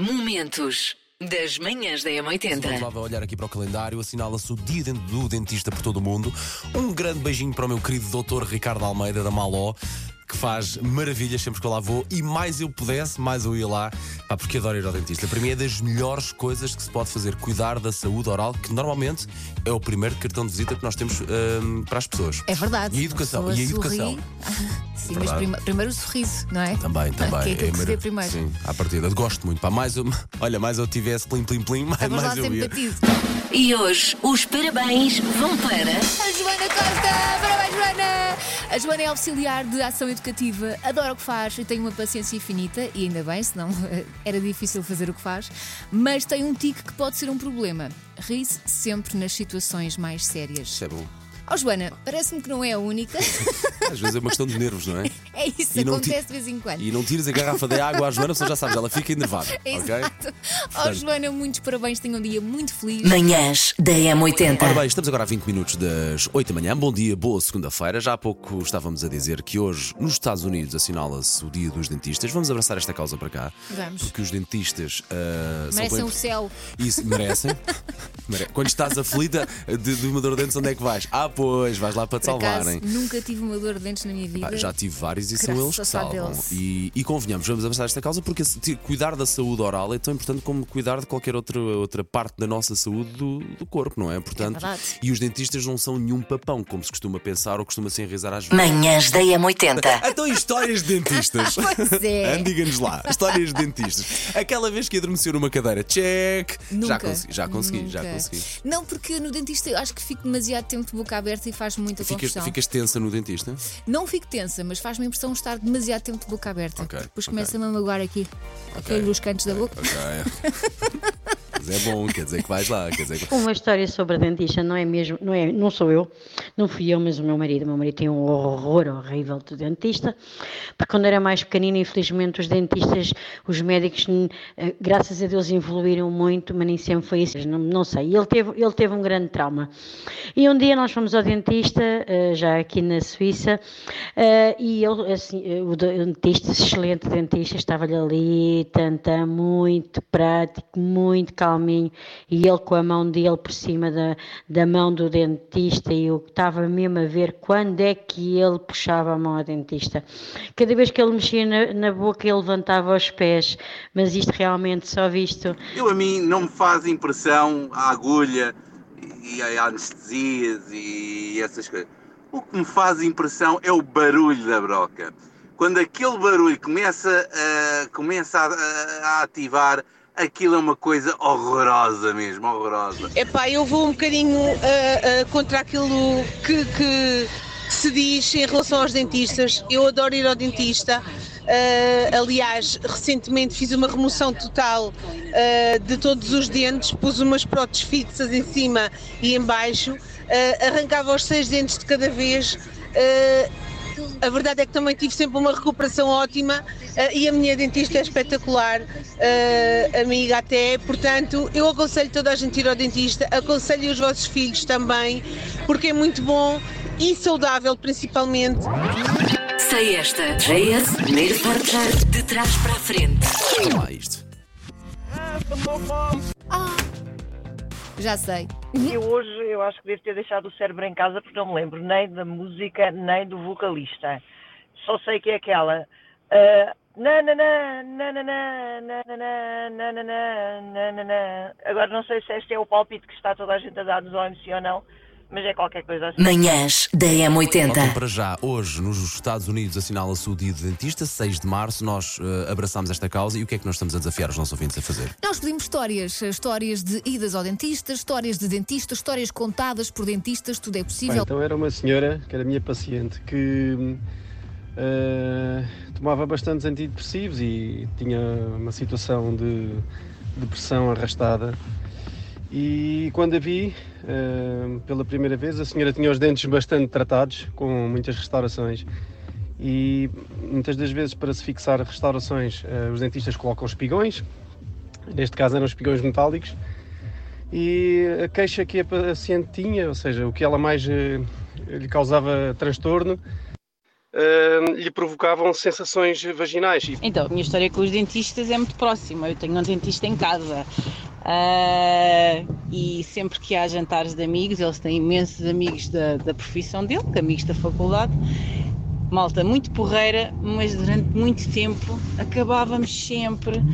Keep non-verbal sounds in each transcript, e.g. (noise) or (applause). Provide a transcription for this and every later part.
Momentos das manhãs da Vamos M80. lá olhar aqui para o calendário, assinala-se o dia do dentista por todo o mundo. Um grande beijinho para o meu querido doutor Ricardo Almeida da Maló, que faz maravilhas sempre que eu lá vou. E mais eu pudesse, mais eu ia lá, pá, porque adoro ir ao dentista. Para mim é das melhores coisas que se pode fazer, cuidar da saúde oral, que normalmente é o primeiro cartão de visita que nós temos hum, para as pessoas. É verdade. E a educação. pessoa E a educação. (laughs) Sim, mas prima- primeiro o sorriso, não é? Também, também. Que é aquilo que se vê primeiro. Sim, à partida. Gosto muito. Pá, mais eu, (laughs) olha, mais eu tivesse plim, plim, plim, mais, Vamos lá mais eu ia. batido. E hoje os parabéns vão para. A Joana Costa! Parabéns, Joana! A Joana é auxiliar de ação educativa, adora o que faz e tem uma paciência infinita, e ainda bem, senão (laughs) era difícil fazer o que faz, mas tem um tique que pode ser um problema. Ri-se sempre nas situações mais sérias. Isso é bom. Oh, Joana, parece-me que não é a única. (laughs) Às vezes é uma questão de nervos, não é? (laughs) É isso, E não acontece ti- de vez em quando. E não tires a garrafa de água à Joana, você já sabes, ela fica enervada. (laughs) Exato. Oh, Portanto- Joana, muitos parabéns, tenha um dia muito feliz. Manhãs da Ora M80. bem, estamos agora a 20 minutos das 8 da manhã. Bom dia, boa segunda-feira. Já há pouco estávamos a dizer que hoje, nos Estados Unidos, assinala-se o Dia dos Dentistas. Vamos abraçar esta causa para cá. Vamos. Porque os dentistas são Merecem bem- o céu. Isso, merecem. Mere- Quando estás aflita de, de uma dor de dentes, onde é que vais? Ah, pois, vais lá para te Por acaso, salvarem. nunca tive uma dor de dentes na minha vida. Já tive vários e são Graças eles que salvam. E, e convenhamos, vamos avançar esta causa porque cuidar da saúde oral é tão importante como cuidar de qualquer outra, outra parte da nossa saúde do, do corpo, não é? Portanto, verdade. e os dentistas não são nenhum papão, como se costuma pensar ou costuma se enraizar às vezes. Manhãs da M80. (laughs) Então, histórias de dentistas. (laughs) Pois é. (laughs) Diga-nos lá, histórias de dentistas. Aquela vez que adormeceu numa cadeira, check. Nunca. Já consegui, já consegui, já consegui. Não, porque no dentista eu acho que fico demasiado tempo de boca aberta e faz muita Ficas, confusão. ficas tensa no dentista? Não fico tensa, mas faz-me a impressão de estar demasiado tempo de boca aberta. Ok, Depois ok. começa-me a magoar aqui, aqui nos cantos da boca. (laughs) É bom, quer dizer que vais lá, quer dizer que. Uma história sobre a dentista, não é mesmo, não, é, não sou eu, não fui eu, mas o meu marido. O meu marido tem um horror horrível de dentista, porque quando era mais pequenino, infelizmente, os dentistas, os médicos, eh, graças a Deus, evoluíram muito, mas nem sempre foi isso. Não, não sei. Ele teve, ele teve um grande trauma. E um dia nós fomos ao dentista, eh, já aqui na Suíça, eh, e ele, assim, o dentista, excelente dentista, estava-lhe ali, tanta, muito prático, muito e ele com a mão dele por cima da, da mão do dentista, e eu estava mesmo a ver quando é que ele puxava a mão ao dentista. Cada vez que ele mexia na, na boca, ele levantava os pés, mas isto realmente só visto Eu a mim não me faz impressão a agulha e a anestesias e essas coisas. O que me faz impressão é o barulho da broca. Quando aquele barulho começa a, começa a- a ativar, aquilo é uma coisa horrorosa mesmo, horrorosa. Epá, eu vou um bocadinho ah, ah, contra aquilo que, que se diz em relação aos dentistas. Eu adoro ir ao dentista. Ah, aliás, recentemente fiz uma remoção total ah, de todos os dentes, pus umas próteses fixas em cima e em baixo, ah, arrancava os seis dentes de cada vez. ah, a verdade é que também tive sempre uma recuperação ótima eh, e a minha dentista é espetacular, eh, amiga até. Portanto, eu aconselho toda a gente ir ao dentista, aconselho os vossos filhos também, porque é muito bom e saudável principalmente. Sei esta. JS, primeiro de trás para a frente. Já sei. Eu hoje eu acho que devo ter deixado o cérebro em casa porque não me lembro nem da música nem do vocalista. Só sei que é aquela. Agora não sei se este é o palpite que está toda a gente a dar nos OMC ou não mas é qualquer coisa assim. Manhãs da Então, M80. para já, hoje nos Estados Unidos assinala-se o dia do dentista, 6 de março. Nós eh, abraçamos esta causa e o que é que nós estamos a desafiar os nossos ouvintes a fazer? Nós pedimos histórias, histórias de idas ao dentista, histórias de dentistas, histórias contadas por dentistas, tudo é Bem, possível. então era uma senhora, que era minha paciente, que hum, eh, tomava bastantes antidepressivos e tinha uma situação de depressão arrastada. E quando a vi eh, pela primeira vez, a senhora tinha os dentes bastante tratados, com muitas restaurações. E muitas das vezes, para se fixar restaurações, eh, os dentistas colocam espigões, neste caso eram espigões metálicos. E a queixa que a paciente tinha, ou seja, o que ela mais eh, lhe causava transtorno, ah, lhe provocavam sensações vaginais. Então, a minha história com os dentistas é muito próxima. Eu tenho um dentista em casa. Ah, e sempre que há jantares de amigos, eles têm imensos amigos da, da profissão dele, amigos da faculdade. Malta muito porreira, mas durante muito tempo acabávamos sempre.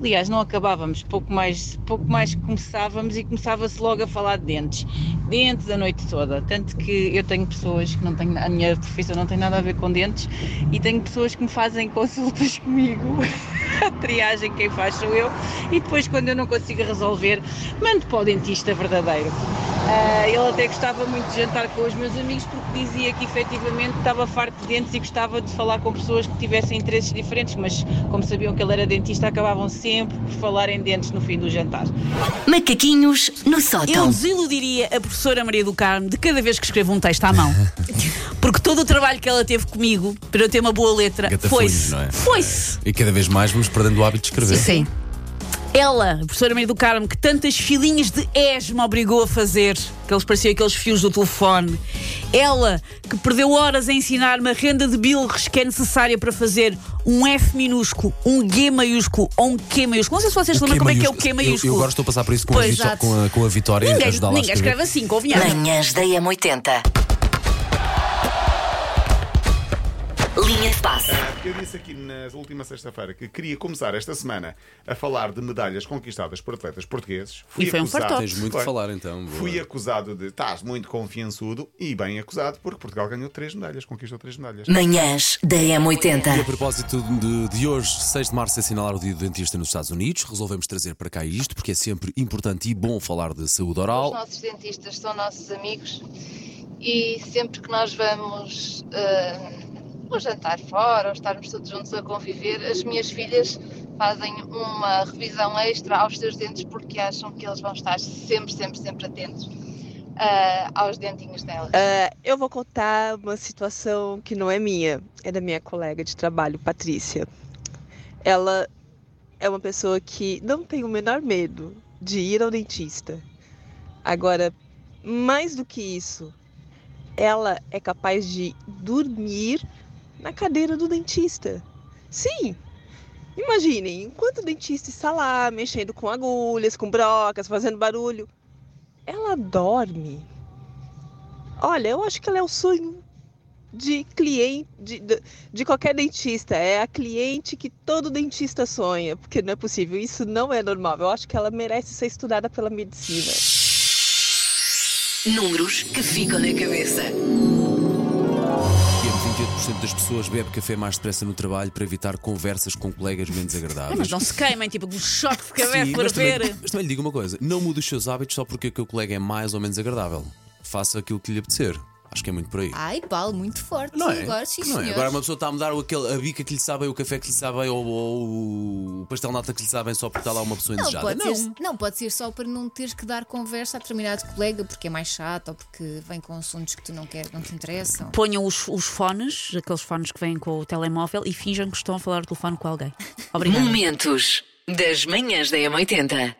Aliás, não acabávamos, pouco mais, pouco mais começávamos e começava-se logo a falar de dentes. Dentes a noite toda. Tanto que eu tenho pessoas que não têm, a minha profissão não tem nada a ver com dentes e tenho pessoas que me fazem consultas (laughs) comigo. (laughs) A triagem quem faz sou eu e depois quando eu não consigo resolver, mando para o dentista verdadeiro. Ah, ele até gostava muito de jantar com os meus amigos porque dizia que efetivamente estava farto de dentes e gostava de falar com pessoas que tivessem interesses diferentes, mas como sabiam que ele era dentista, acabavam sempre por falar em dentes no fim do jantar. Macaquinhos no Eu sótão. desiludiria a professora Maria do Carmo de cada vez que escrevo um texto à mão. (laughs) Porque todo o trabalho que ela teve comigo para eu ter uma boa letra Gatafolhos, foi-se. é? Foi-se. E cada vez mais vamos perdendo o hábito de escrever. Sim. Ela, a professora Maria do Carmo, que tantas filinhas de ES me obrigou a fazer, que eles pareciam aqueles fios do telefone. Ela, que perdeu horas a ensinar-me a renda de bilres que é necessária para fazer um F minúsculo, um G maiúsculo ou um Q maiúsculo. Não sei se vocês lembram como é que é o. Q Eu- maiúsculo. Eu, agora estou a passar por isso com, Pois, a, Vitó- com, a, com a Vitória e Ninguém, a ninguém escreve assim, convenhamos. Manhãs da M80. Linha de passe. Eu disse aqui na última sexta-feira que queria começar esta semana a falar de medalhas conquistadas por atletas portugueses. E foi um fartote. Tens muito Foi. que falar então. boa. Fui acusado de estás muito confiançudo e bem acusado porque Portugal ganhou três medalhas, conquistou três medalhas. Manhãs da E a M80. propósito de, de hoje, 6 de março, é assinalar o Dia do Dentista nos Estados Unidos, resolvemos trazer para cá isto, porque é sempre importante e bom falar de saúde Os oral. nossos dentistas são nossos amigos e sempre que nós vamos uh, ou jantar fora ou estarmos todos juntos a conviver, as minhas filhas fazem uma revisão extra aos seus dentes porque acham que eles vão estar sempre, sempre, sempre atentos uh, aos dentinhos delas. Ah, eu vou contar uma situação que não é minha, é da minha colega de trabalho, Patrícia. Ela é uma pessoa que não tem o menor medo de ir ao dentista. Agora, mais do que isso, ela é capaz de dormir na cadeira do dentista. Sim! Imaginem, enquanto o dentista está lá, mexendo com agulhas, com brocas, fazendo barulho, ela dorme. Olha, eu acho que ela é o sonho de cliente, de, de, qualquer dentista. É a cliente que todo dentista sonha, porque não é possível. Isso não é normal. Eu acho que ela merece ser estudada pela medicina. Números que ficam na cabeça. E 28% das pessoas bebe café mais depressa no trabalho para evitar conversas com colegas menos agradáveis. Mas não se queimem, tipo, um choque de cabeça Sim, por mas também, ver. mas também lhe digo uma coisa: não mude os seus hábitos só porque o colega é mais ou menos agradável. Faça aquilo que lhe apetecer. Acho que é muito por aí. Ai, Paulo, muito forte. Não é? Agora, sim, não é? Agora uma pessoa está a mudar o- aquele, a bica que lhe sabe, o café que lhe sabe, ou, ou o pastel nata que lhe sabem só porque está lá uma pessoa Não indesejada. pode, Ser, não, pode ser só para não teres que dar conversa a determinado colega porque é mais chato ou porque vem com assuntos que tu não queres, não te interessam. Ponham os, os fones, aqueles fones que vêm com o telemóvel, e finjam que estão a falar ao telefone com alguém. Obrigada. Momentos das manhãs da M80.